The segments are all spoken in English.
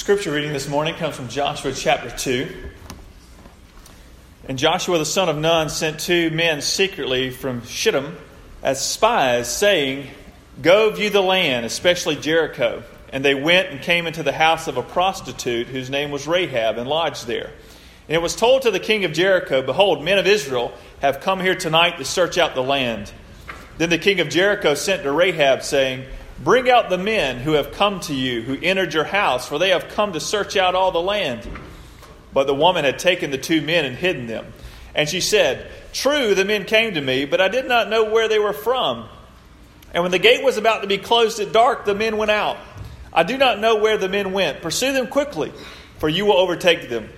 Scripture reading this morning comes from Joshua chapter 2. And Joshua the son of Nun sent two men secretly from Shittim as spies, saying, Go view the land, especially Jericho. And they went and came into the house of a prostitute whose name was Rahab and lodged there. And it was told to the king of Jericho, Behold, men of Israel have come here tonight to search out the land. Then the king of Jericho sent to Rahab, saying, Bring out the men who have come to you, who entered your house, for they have come to search out all the land. But the woman had taken the two men and hidden them. And she said, True, the men came to me, but I did not know where they were from. And when the gate was about to be closed at dark, the men went out. I do not know where the men went. Pursue them quickly, for you will overtake them.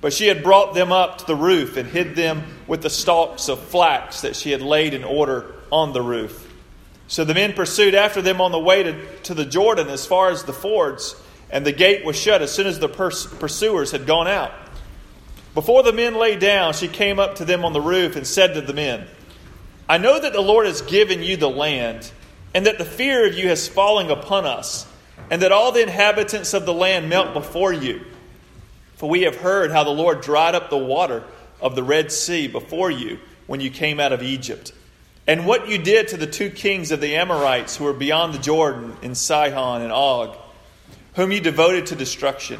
But she had brought them up to the roof and hid them with the stalks of flax that she had laid in order on the roof. So the men pursued after them on the way to, to the Jordan as far as the fords, and the gate was shut as soon as the pers- pursuers had gone out. Before the men lay down, she came up to them on the roof and said to the men, I know that the Lord has given you the land, and that the fear of you has fallen upon us, and that all the inhabitants of the land melt before you. For we have heard how the Lord dried up the water of the Red Sea before you when you came out of Egypt and what you did to the two kings of the Amorites who were beyond the Jordan in Sihon and Og, whom you devoted to destruction.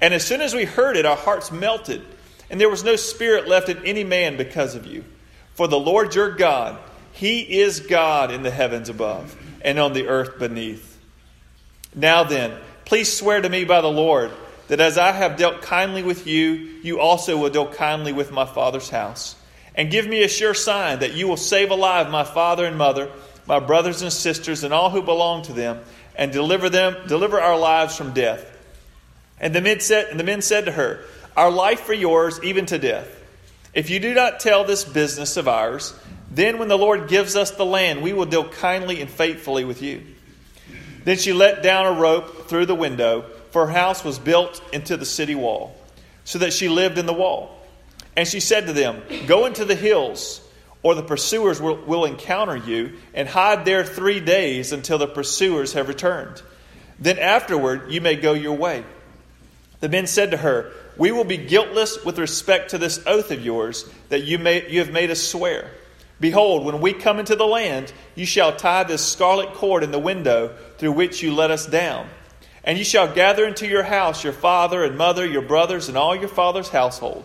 And as soon as we heard it, our hearts melted, and there was no spirit left in any man because of you. For the Lord your God, He is God in the heavens above and on the earth beneath. Now then, please swear to me by the Lord that as I have dealt kindly with you, you also will deal kindly with my father's house and give me a sure sign that you will save alive my father and mother, my brothers and sisters, and all who belong to them, and deliver them, deliver our lives from death. And the men said, and the men said to her, Our life for yours, even to death. If you do not tell this business of ours, then when the Lord gives us the land, we will deal kindly and faithfully with you. Then she let down a rope through the window, for her house was built into the city wall, so that she lived in the wall. And she said to them, Go into the hills, or the pursuers will, will, encounter you, and hide there three days until the pursuers have returned. Then afterward you may go your way. The men said to her, We will be guiltless with respect to this oath of yours that you, may, you have made us swear. Behold, when we come into the land, you shall tie this scarlet cord in the window through which you let us down. And you shall gather into your house your father and mother, your brothers, and all your father's household.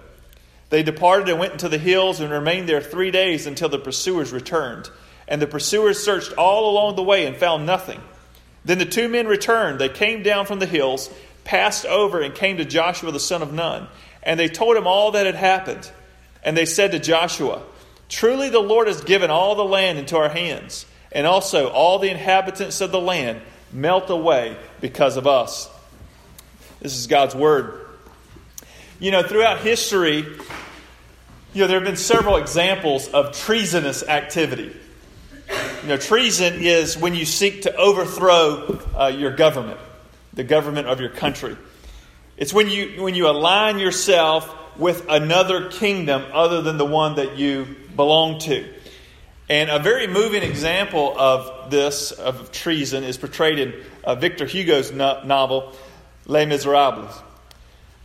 They departed and went into the hills and remained there three days until the pursuers returned. And the pursuers searched all along the way and found nothing. Then the two men returned. They came down from the hills, passed over, and came to Joshua the son of Nun. And they told him all that had happened. And they said to Joshua, Truly the Lord has given all the land into our hands, and also all the inhabitants of the land melt away because of us. This is God's word. You know, throughout history, you know, there have been several examples of treasonous activity. You know, treason is when you seek to overthrow uh, your government, the government of your country. It's when you when you align yourself with another kingdom other than the one that you belong to. And a very moving example of this of treason is portrayed in uh, Victor Hugo's no- novel Les Miserables.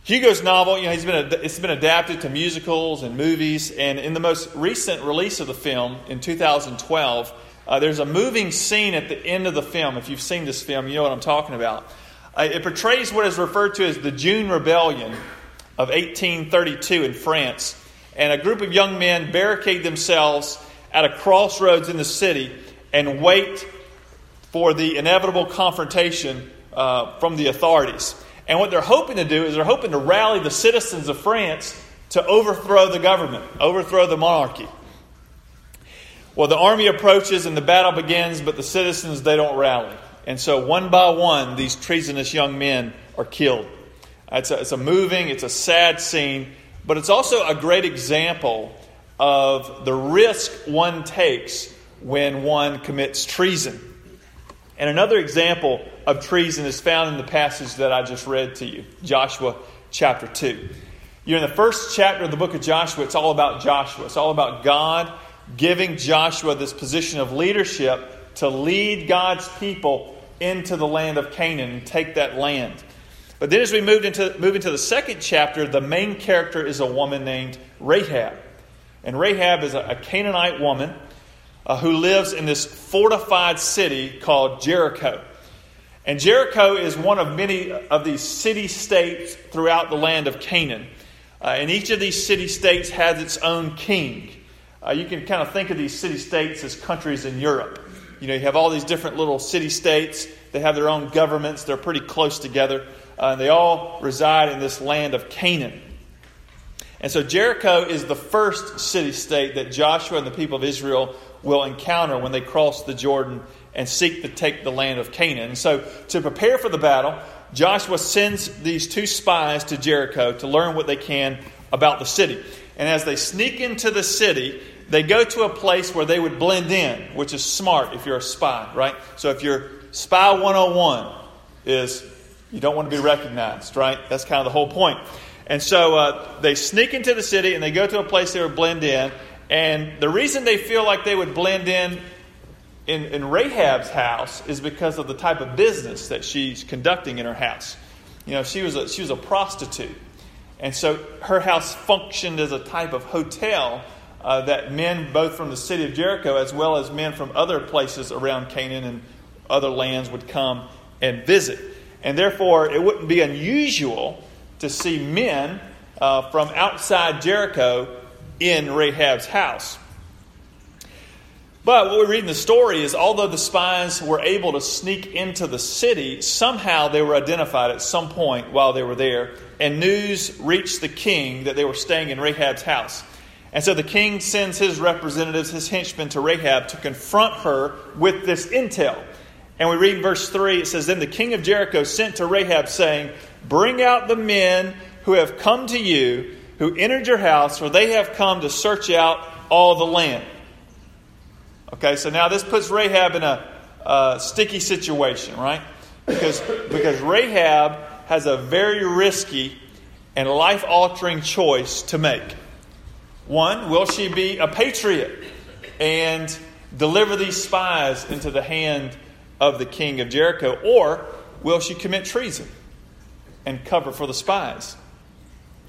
Hugo's novel, you know, he's been it's been adapted to musicals and movies, and in the most recent release of the film in 2012, uh, there's a moving scene at the end of the film. If you've seen this film, you know what I'm talking about. Uh, it portrays what is referred to as the June Rebellion of 1832 in France, and a group of young men barricade themselves at a crossroads in the city and wait for the inevitable confrontation uh, from the authorities. And what they're hoping to do is they're hoping to rally the citizens of France to overthrow the government, overthrow the monarchy. Well, the army approaches and the battle begins, but the citizens, they don't rally. And so, one by one, these treasonous young men are killed. It's a, it's a moving, it's a sad scene, but it's also a great example of the risk one takes when one commits treason. And another example of treason is found in the passage that I just read to you, Joshua chapter 2. You're in the first chapter of the book of Joshua, it's all about Joshua. It's all about God giving Joshua this position of leadership to lead God's people into the land of Canaan and take that land. But then as we move into, move into the second chapter, the main character is a woman named Rahab. And Rahab is a Canaanite woman uh, who lives in this fortified city called Jericho. And Jericho is one of many of these city states throughout the land of Canaan. Uh, and each of these city states has its own king. Uh, you can kind of think of these city states as countries in Europe. You know, you have all these different little city states. They have their own governments. They're pretty close together. Uh, they all reside in this land of Canaan. And so Jericho is the first city state that Joshua and the people of Israel will encounter when they cross the Jordan and seek to take the land of Canaan. And so, to prepare for the battle, Joshua sends these two spies to Jericho to learn what they can about the city. And as they sneak into the city, they go to a place where they would blend in, which is smart if you're a spy, right? So if you're spy 101 is you don't want to be recognized, right? That's kind of the whole point. And so uh, they sneak into the city and they go to a place they would blend in. And the reason they feel like they would blend in in, in Rahab's house is because of the type of business that she's conducting in her house. You know, she was a, she was a prostitute. And so her house functioned as a type of hotel uh, that men, both from the city of Jericho as well as men from other places around Canaan and other lands, would come and visit. And therefore, it wouldn't be unusual to see men uh, from outside Jericho in Rahab's house. But what we read in the story is although the spies were able to sneak into the city, somehow they were identified at some point while they were there, and news reached the king that they were staying in Rahab's house. And so the king sends his representatives, his henchmen, to Rahab to confront her with this intel. And we read in verse 3 it says, Then the king of Jericho sent to Rahab, saying, Bring out the men who have come to you, who entered your house, for they have come to search out all the land. Okay, so now this puts Rahab in a, a sticky situation, right? Because, because Rahab has a very risky and life altering choice to make. One, will she be a patriot and deliver these spies into the hand of the king of Jericho? Or will she commit treason and cover for the spies?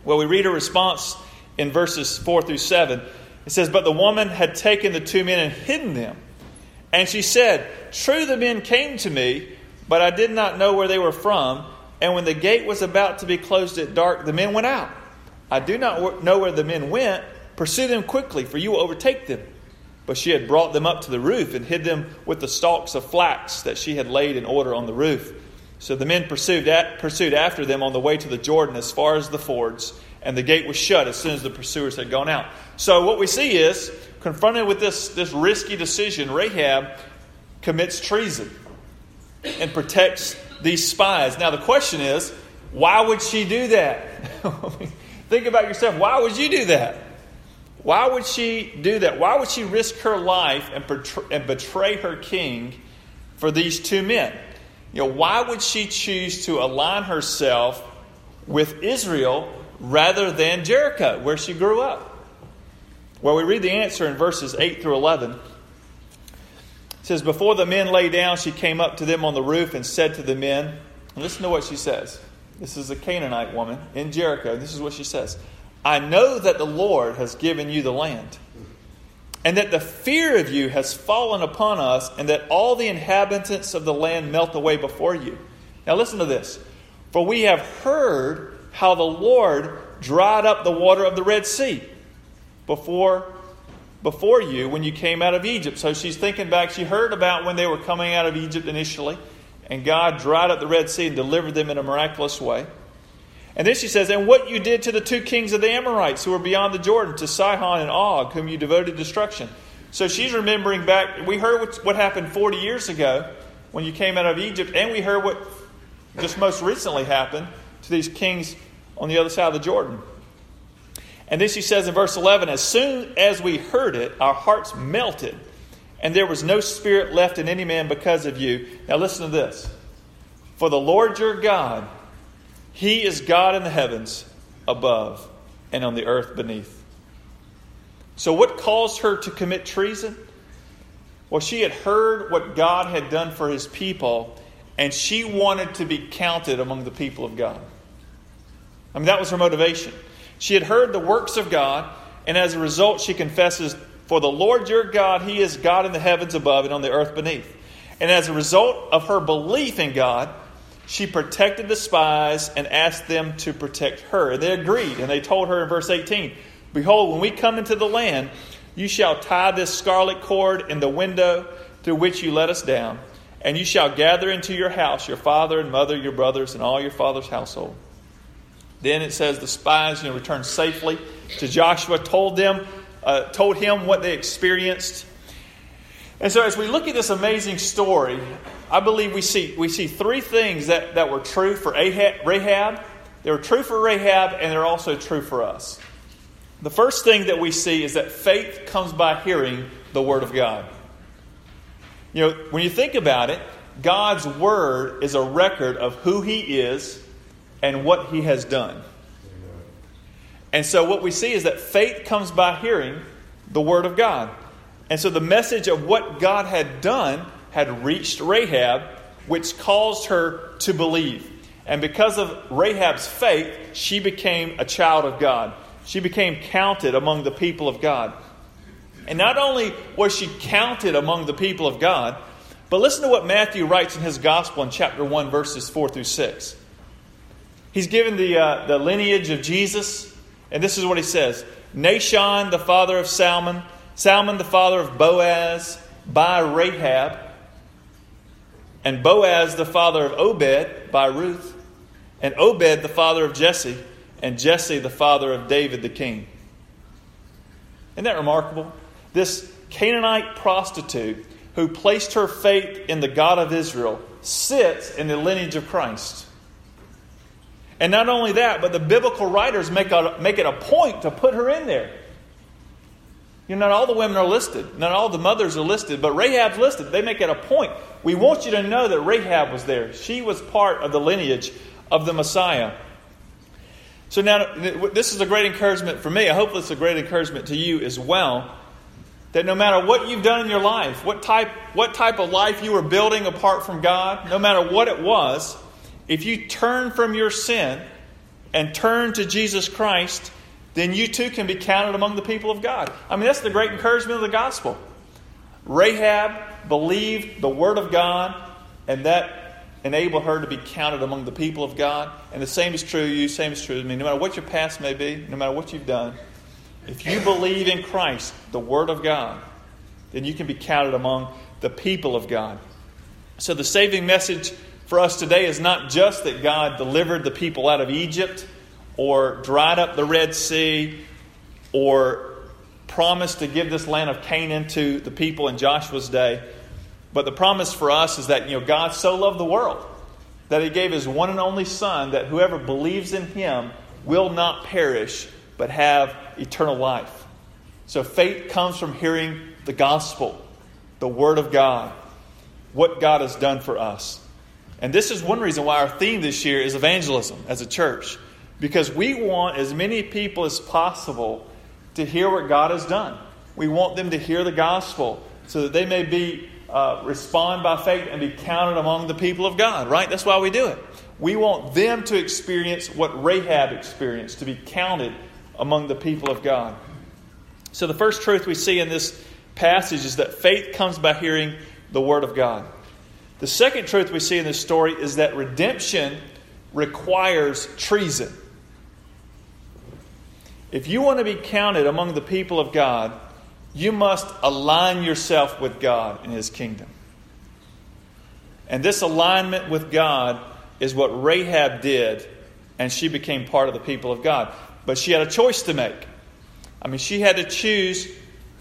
Well, we read a response in verses 4 through 7. It says, But the woman had taken the two men and hidden them. And she said, True, the men came to me, but I did not know where they were from. And when the gate was about to be closed at dark, the men went out. I do not know where the men went. Pursue them quickly, for you will overtake them. But she had brought them up to the roof and hid them with the stalks of flax that she had laid in order on the roof. So the men pursued, pursued after them on the way to the Jordan as far as the fords and the gate was shut as soon as the pursuers had gone out. So what we see is, confronted with this, this risky decision, Rahab commits treason and protects these spies. Now the question is, why would she do that? Think about yourself. Why would you do that? Why would she do that? Why would she risk her life and betray her king for these two men? You know, why would she choose to align herself with Israel rather than Jericho, where she grew up? Well, we read the answer in verses 8 through 11. It says, Before the men lay down, she came up to them on the roof and said to the men, Listen to what she says. This is a Canaanite woman in Jericho. This is what she says I know that the Lord has given you the land, and that the fear of you has fallen upon us, and that all the inhabitants of the land melt away before you. Now, listen to this. For we have heard how the Lord dried up the water of the Red Sea before, before you when you came out of Egypt. So she's thinking back. She heard about when they were coming out of Egypt initially, and God dried up the Red Sea and delivered them in a miraculous way. And then she says, And what you did to the two kings of the Amorites who were beyond the Jordan, to Sihon and Og, whom you devoted to destruction. So she's remembering back. We heard what, what happened 40 years ago when you came out of Egypt, and we heard what just most recently happened to these kings on the other side of the Jordan. And then she says in verse 11, As soon as we heard it, our hearts melted, and there was no spirit left in any man because of you. Now listen to this. For the Lord your God, He is God in the heavens above and on the earth beneath. So, what caused her to commit treason? Well, she had heard what God had done for His people, and she wanted to be counted among the people of God. I mean, that was her motivation. She had heard the works of God, and as a result, she confesses, For the Lord your God, He is God in the heavens above and on the earth beneath. And as a result of her belief in God, she protected the spies and asked them to protect her. And they agreed, and they told her in verse 18, Behold, when we come into the land, you shall tie this scarlet cord in the window through which you let us down, and you shall gather into your house your father and mother, your brothers, and all your father's household. Then it says the spies you know, returned safely to Joshua, told them, uh, told him what they experienced. And so, as we look at this amazing story, I believe we see, we see three things that, that were true for Ahab, Rahab. They were true for Rahab, and they're also true for us. The first thing that we see is that faith comes by hearing the Word of God. You know, when you think about it, God's Word is a record of who He is and what He has done. And so, what we see is that faith comes by hearing the Word of God. And so, the message of what God had done had reached Rahab, which caused her to believe. And because of Rahab's faith, she became a child of God she became counted among the people of God. And not only was she counted among the people of God, but listen to what Matthew writes in his gospel in chapter 1, verses 4 through 6. He's given the, uh, the lineage of Jesus, and this is what he says Nahshon, the father of Salmon, Salmon, the father of Boaz, by Rahab, and Boaz, the father of Obed, by Ruth, and Obed, the father of Jesse and Jesse, the father of David the king. Isn't that remarkable? This Canaanite prostitute who placed her faith in the God of Israel sits in the lineage of Christ. And not only that, but the biblical writers make, a, make it a point to put her in there. You know, not all the women are listed, not all the mothers are listed, but Rahab's listed. They make it a point. We want you to know that Rahab was there. She was part of the lineage of the Messiah. So now, this is a great encouragement for me. I hope it's a great encouragement to you as well. That no matter what you've done in your life, what type, what type of life you were building apart from God, no matter what it was, if you turn from your sin and turn to Jesus Christ, then you too can be counted among the people of God. I mean, that's the great encouragement of the gospel. Rahab believed the word of God, and that enabled her to be counted among the people of God. And the same is true of you, same is true of me. No matter what your past may be, no matter what you've done, if you believe in Christ, the Word of God, then you can be counted among the people of God. So the saving message for us today is not just that God delivered the people out of Egypt or dried up the Red Sea or promised to give this land of Canaan to the people in Joshua's day. But the promise for us is that you know God so loved the world that he gave his one and only son that whoever believes in him will not perish but have eternal life. So faith comes from hearing the gospel, the word of God, what God has done for us. And this is one reason why our theme this year is evangelism as a church because we want as many people as possible to hear what God has done. We want them to hear the gospel so that they may be uh, respond by faith and be counted among the people of God, right? That's why we do it. We want them to experience what Rahab experienced, to be counted among the people of God. So, the first truth we see in this passage is that faith comes by hearing the Word of God. The second truth we see in this story is that redemption requires treason. If you want to be counted among the people of God, you must align yourself with God and His kingdom. And this alignment with God is what Rahab did, and she became part of the people of God. But she had a choice to make. I mean, she had to choose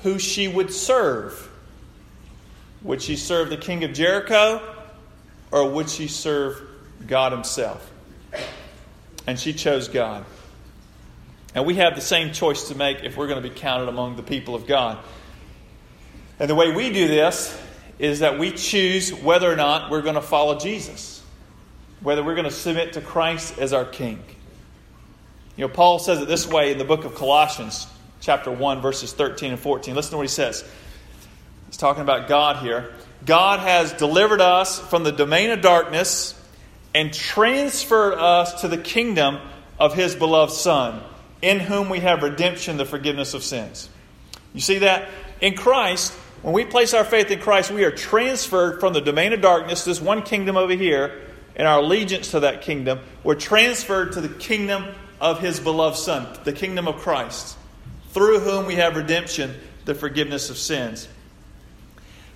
who she would serve. Would she serve the king of Jericho, or would she serve God Himself? and she chose God. And we have the same choice to make if we're going to be counted among the people of God. And the way we do this is that we choose whether or not we're going to follow Jesus, whether we're going to submit to Christ as our King. You know, Paul says it this way in the book of Colossians, chapter 1, verses 13 and 14. Listen to what he says. He's talking about God here. God has delivered us from the domain of darkness and transferred us to the kingdom of his beloved Son, in whom we have redemption, the forgiveness of sins. You see that? In Christ, when we place our faith in Christ, we are transferred from the domain of darkness, this one kingdom over here, and our allegiance to that kingdom. We're transferred to the kingdom of his beloved Son, the kingdom of Christ, through whom we have redemption, the forgiveness of sins.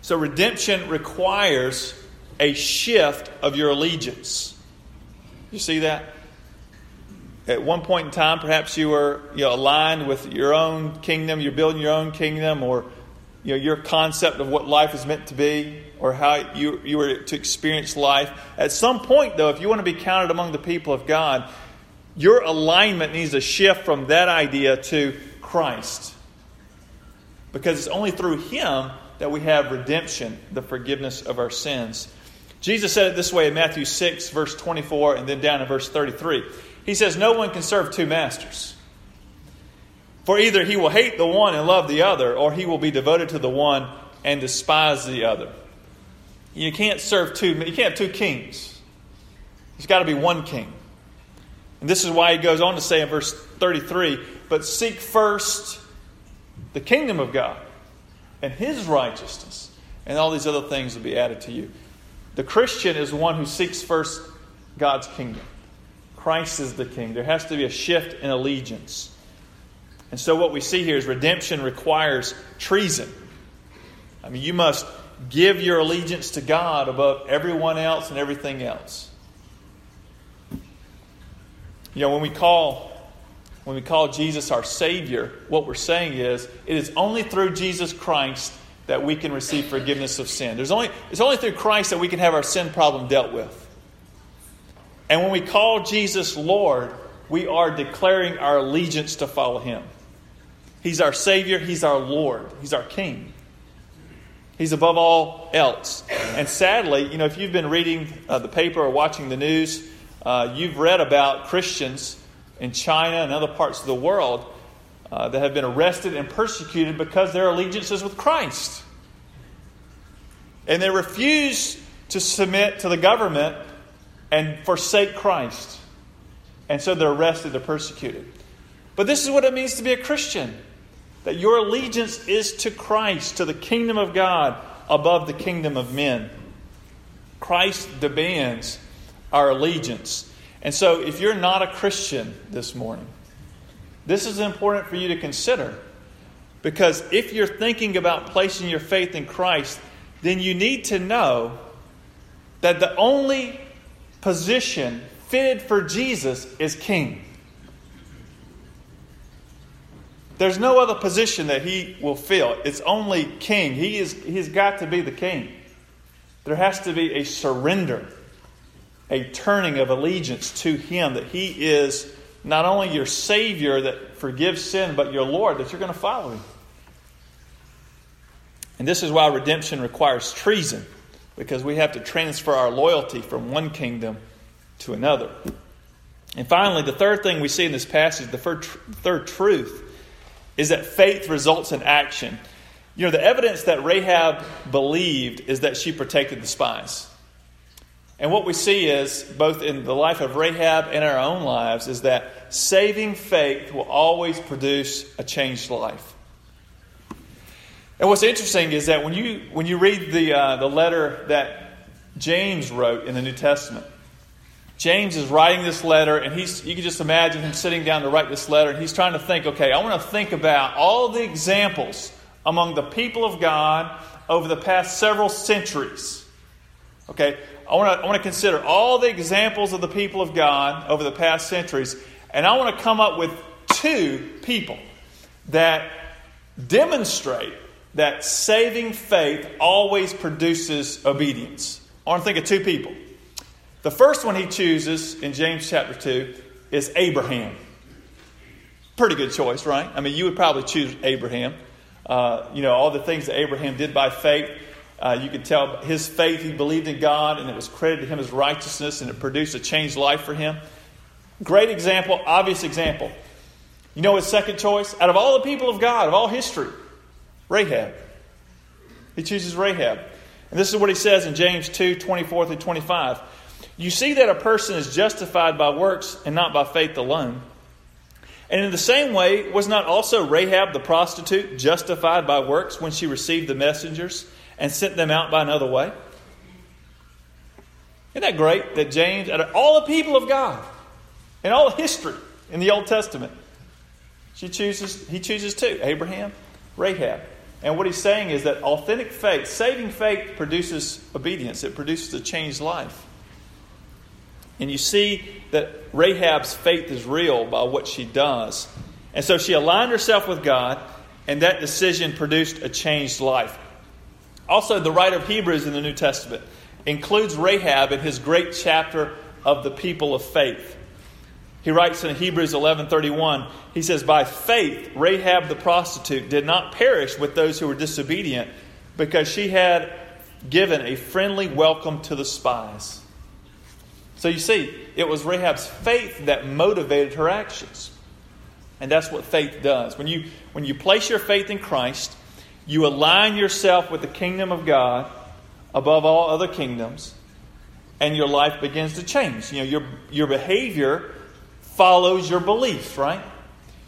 So, redemption requires a shift of your allegiance. You see that? At one point in time, perhaps you were you know, aligned with your own kingdom, you're building your own kingdom, or you know, your concept of what life is meant to be, or how you, you were to experience life. At some point, though, if you want to be counted among the people of God, your alignment needs to shift from that idea to Christ. Because it's only through Him that we have redemption, the forgiveness of our sins. Jesus said it this way in Matthew 6, verse 24, and then down in verse 33. He says, No one can serve two masters. For either he will hate the one and love the other, or he will be devoted to the one and despise the other. You can't serve two, you can't have two kings. There's got to be one king. And this is why he goes on to say in verse 33 But seek first the kingdom of God and his righteousness, and all these other things will be added to you. The Christian is one who seeks first God's kingdom. Christ is the king. There has to be a shift in allegiance. And so, what we see here is redemption requires treason. I mean, you must give your allegiance to God above everyone else and everything else. You know, when we call when we call Jesus our Savior, what we're saying is it is only through Jesus Christ that we can receive forgiveness of sin. There's only, it's only through Christ that we can have our sin problem dealt with. And when we call Jesus Lord, we are declaring our allegiance to follow Him. He's our Savior, He's our Lord, He's our King. He's above all else. And sadly, you know, if you've been reading uh, the paper or watching the news, uh, you've read about Christians in China and other parts of the world uh, that have been arrested and persecuted because their allegiance is with Christ. And they refuse to submit to the government and forsake Christ. And so they're arrested, they're persecuted. But this is what it means to be a Christian that your allegiance is to Christ, to the kingdom of God, above the kingdom of men. Christ demands our allegiance. And so, if you're not a Christian this morning, this is important for you to consider. Because if you're thinking about placing your faith in Christ, then you need to know that the only position fitted for Jesus is king. There's no other position that he will fill. It's only king. He is, he's got to be the king. There has to be a surrender a turning of allegiance to Him, that He is not only your Savior that forgives sin, but your Lord, that you're going to follow Him. And this is why redemption requires treason, because we have to transfer our loyalty from one kingdom to another. And finally, the third thing we see in this passage, the third, truth, is that faith results in action. You know, the evidence that Rahab believed is that she protected the spies. And what we see is, both in the life of Rahab and our own lives, is that saving faith will always produce a changed life. And what's interesting is that when you, when you read the, uh, the letter that James wrote in the New Testament, James is writing this letter, and he's, you can just imagine him sitting down to write this letter, and he's trying to think, okay, I want to think about all the examples among the people of God over the past several centuries. Okay, I want to I want to consider all the examples of the people of God over the past centuries, and I want to come up with two people that demonstrate that saving faith always produces obedience. I want to think of two people. The first one he chooses in James chapter 2 is Abraham. Pretty good choice, right? I mean, you would probably choose Abraham. Uh, you know, all the things that Abraham did by faith. Uh, you could tell his faith, he believed in God, and it was credited to him as righteousness, and it produced a changed life for him. Great example, obvious example. You know his second choice? Out of all the people of God, of all history, Rahab. He chooses Rahab. And this is what he says in James 2 24 through 25. You see that a person is justified by works and not by faith alone. And in the same way, was not also Rahab the prostitute justified by works when she received the messengers and sent them out by another way? Isn't that great that James, out of all the people of God, in all history in the Old Testament, she chooses, he chooses two Abraham, Rahab. And what he's saying is that authentic faith, saving faith, produces obedience, it produces a changed life. And you see that Rahab's faith is real by what she does. And so she aligned herself with God, and that decision produced a changed life. Also, the writer of Hebrews in the New Testament includes Rahab in his great chapter of the people of faith. He writes in Hebrews 11:31, he says, "By faith Rahab the prostitute did not perish with those who were disobedient, because she had given a friendly welcome to the spies." So you see, it was Rahab's faith that motivated her actions. And that's what faith does. When you when you place your faith in Christ, you align yourself with the kingdom of God above all other kingdoms, and your life begins to change. You know, your your behavior follows your belief, right?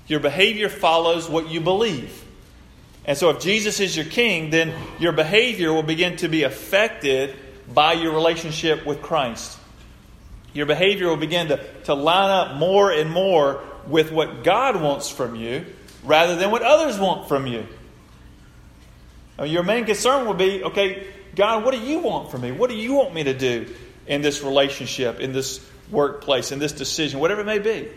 Your behavior follows what you believe. And so, if Jesus is your king, then your behavior will begin to be affected by your relationship with Christ. Your behavior will begin to, to line up more and more with what God wants from you rather than what others want from you. Now, your main concern will be okay, God, what do you want from me? What do you want me to do in this relationship, in this workplace, in this decision, whatever it may be.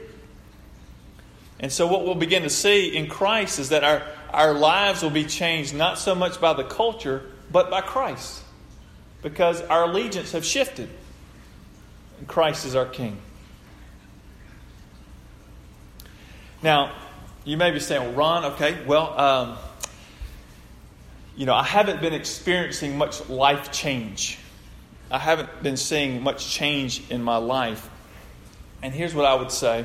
And so, what we'll begin to see in Christ is that our, our lives will be changed not so much by the culture, but by Christ. Because our allegiance have shifted. And Christ is our King. Now, you may be saying, well, Ron, okay, well, um, you know, I haven't been experiencing much life change. I haven't been seeing much change in my life. And here's what I would say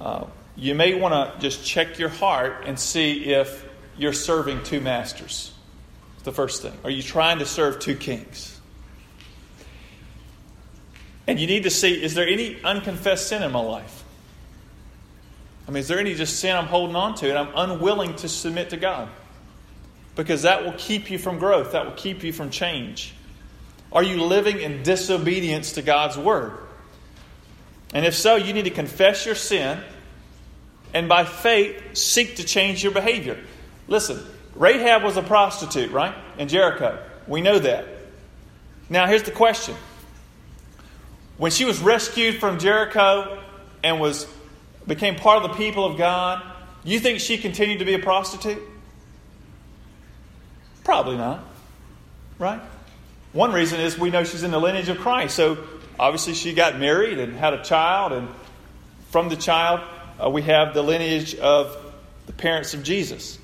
uh, you may want to just check your heart and see if you're serving two masters. the first thing. Are you trying to serve two kings? And you need to see is there any unconfessed sin in my life? I mean, is there any just sin I'm holding on to and I'm unwilling to submit to God? Because that will keep you from growth, that will keep you from change. Are you living in disobedience to God's word? And if so, you need to confess your sin and by faith seek to change your behavior. Listen, Rahab was a prostitute, right? In Jericho. We know that. Now, here's the question. When she was rescued from Jericho and was became part of the people of God, you think she continued to be a prostitute? Probably not. Right? One reason is we know she's in the lineage of Christ. So obviously she got married and had a child, and from the child, uh, we have the lineage of the parents of Jesus.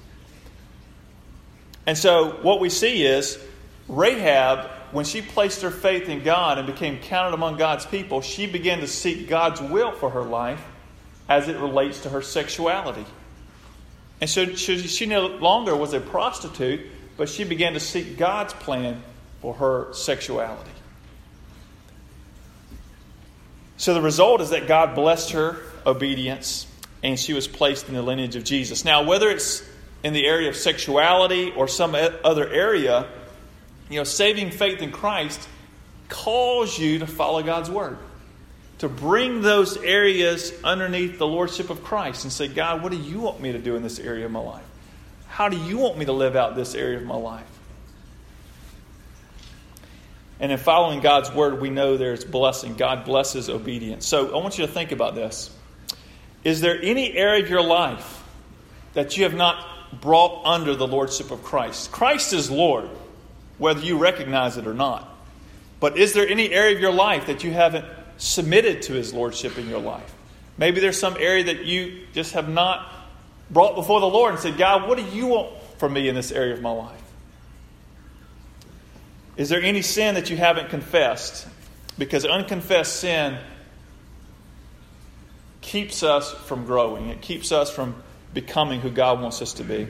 And so what we see is Rahab, when she placed her faith in God and became counted among God's people, she began to seek God's will for her life as it relates to her sexuality. And so she no longer was a prostitute, but she began to seek God's plan for her sexuality. So the result is that God blessed her obedience and she was placed in the lineage of Jesus. Now, whether it's in the area of sexuality or some other area, you know, saving faith in Christ calls you to follow God's word. To bring those areas underneath the lordship of Christ and say, God, what do you want me to do in this area of my life? How do you want me to live out this area of my life? And in following God's word, we know there's blessing. God blesses obedience. So I want you to think about this. Is there any area of your life that you have not brought under the lordship of Christ? Christ is Lord, whether you recognize it or not. But is there any area of your life that you haven't submitted to his lordship in your life? Maybe there's some area that you just have not brought before the Lord and said, God, what do you want from me in this area of my life? Is there any sin that you haven't confessed? Because unconfessed sin keeps us from growing, it keeps us from becoming who God wants us to be.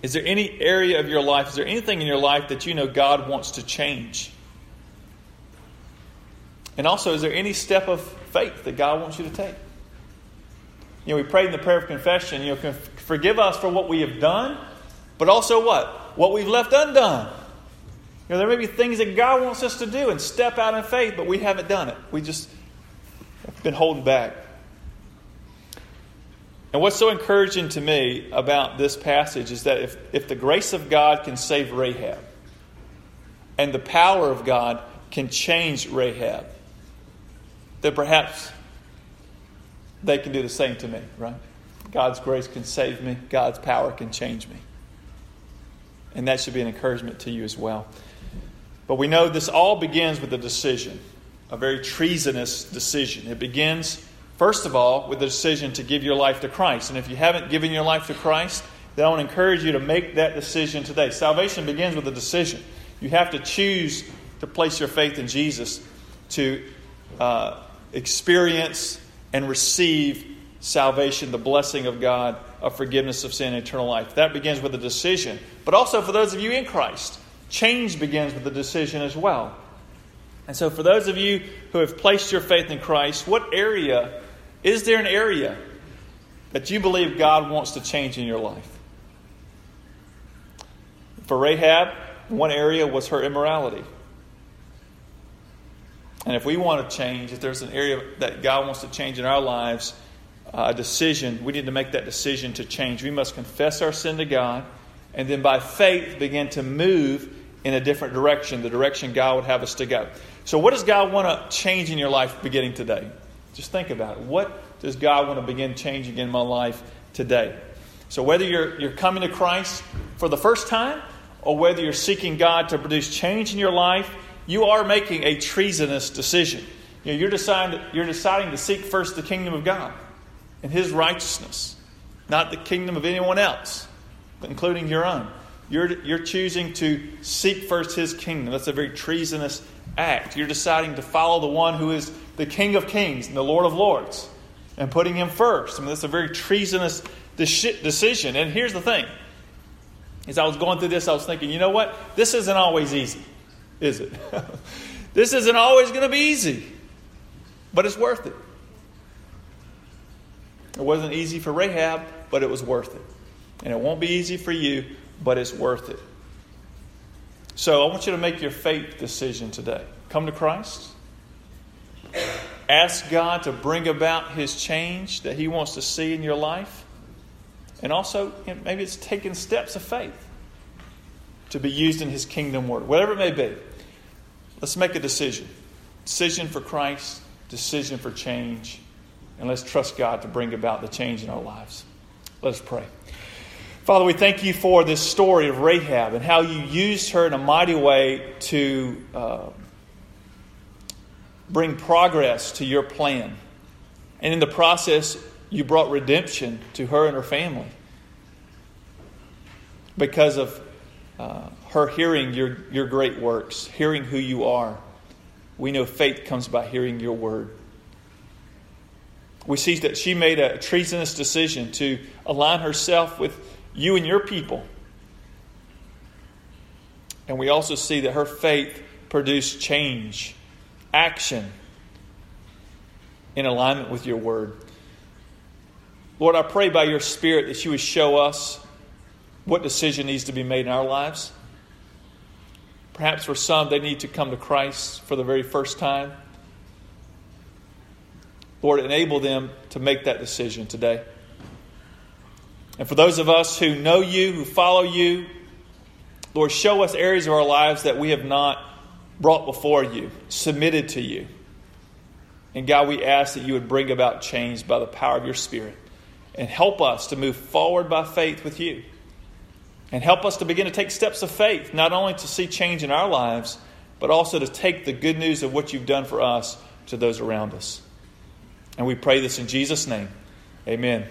Is there any area of your life, is there anything in your life that you know God wants to change? And also, is there any step of faith that God wants you to take? You know, we prayed in the prayer of confession, you know, forgive us for what we have done, but also what? What we've left undone. You know, there may be things that God wants us to do and step out in faith, but we haven't done it. We just have been holding back. And what's so encouraging to me about this passage is that if, if the grace of God can save Rahab, and the power of God can change Rahab, then perhaps they can do the same to me, right? God's grace can save me, God's power can change me. And that should be an encouragement to you as well. But we know this all begins with a decision, a very treasonous decision. It begins, first of all, with the decision to give your life to Christ. And if you haven't given your life to Christ, then I want to encourage you to make that decision today. Salvation begins with a decision. You have to choose to place your faith in Jesus to uh, experience and receive salvation, the blessing of God, of forgiveness of sin, and eternal life. That begins with a decision. But also for those of you in Christ, change begins with a decision as well. And so, for those of you who have placed your faith in Christ, what area is there an area that you believe God wants to change in your life? For Rahab, one area was her immorality. And if we want to change, if there's an area that God wants to change in our lives, a decision, we need to make that decision to change. We must confess our sin to God and then by faith begin to move in a different direction, the direction God would have us to go. So, what does God want to change in your life beginning today? Just think about it. What does God want to begin changing in my life today? So, whether you're, you're coming to Christ for the first time or whether you're seeking God to produce change in your life, you are making a treasonous decision. You know, you're, deciding, you're deciding to seek first the kingdom of God and His righteousness, not the kingdom of anyone else, including your own. You're, you're choosing to seek first His kingdom. That's a very treasonous act. You're deciding to follow the one who is the King of kings and the Lord of lords and putting Him first. I mean, that's a very treasonous decision. And here's the thing as I was going through this, I was thinking, you know what? This isn't always easy is it? this isn't always going to be easy, but it's worth it. It wasn't easy for Rahab, but it was worth it. And it won't be easy for you, but it's worth it. So I want you to make your faith decision today. Come to Christ. Ask God to bring about His change that He wants to see in your life. And also, maybe it's taking steps of faith to be used in His kingdom work, whatever it may be. Let's make a decision decision for Christ, decision for change, and let's trust God to bring about the change in our lives. Let us pray. Father, we thank you for this story of Rahab and how you used her in a mighty way to uh, bring progress to your plan. And in the process, you brought redemption to her and her family because of uh, her hearing your, your great works, hearing who you are. We know faith comes by hearing your word. We see that she made a treasonous decision to align herself with you and your people. And we also see that her faith produced change, action in alignment with your word. Lord, I pray by your Spirit that you would show us what decision needs to be made in our lives. Perhaps for some, they need to come to Christ for the very first time. Lord, enable them to make that decision today. And for those of us who know you, who follow you, Lord, show us areas of our lives that we have not brought before you, submitted to you. And God, we ask that you would bring about change by the power of your Spirit and help us to move forward by faith with you. And help us to begin to take steps of faith, not only to see change in our lives, but also to take the good news of what you've done for us to those around us. And we pray this in Jesus' name. Amen.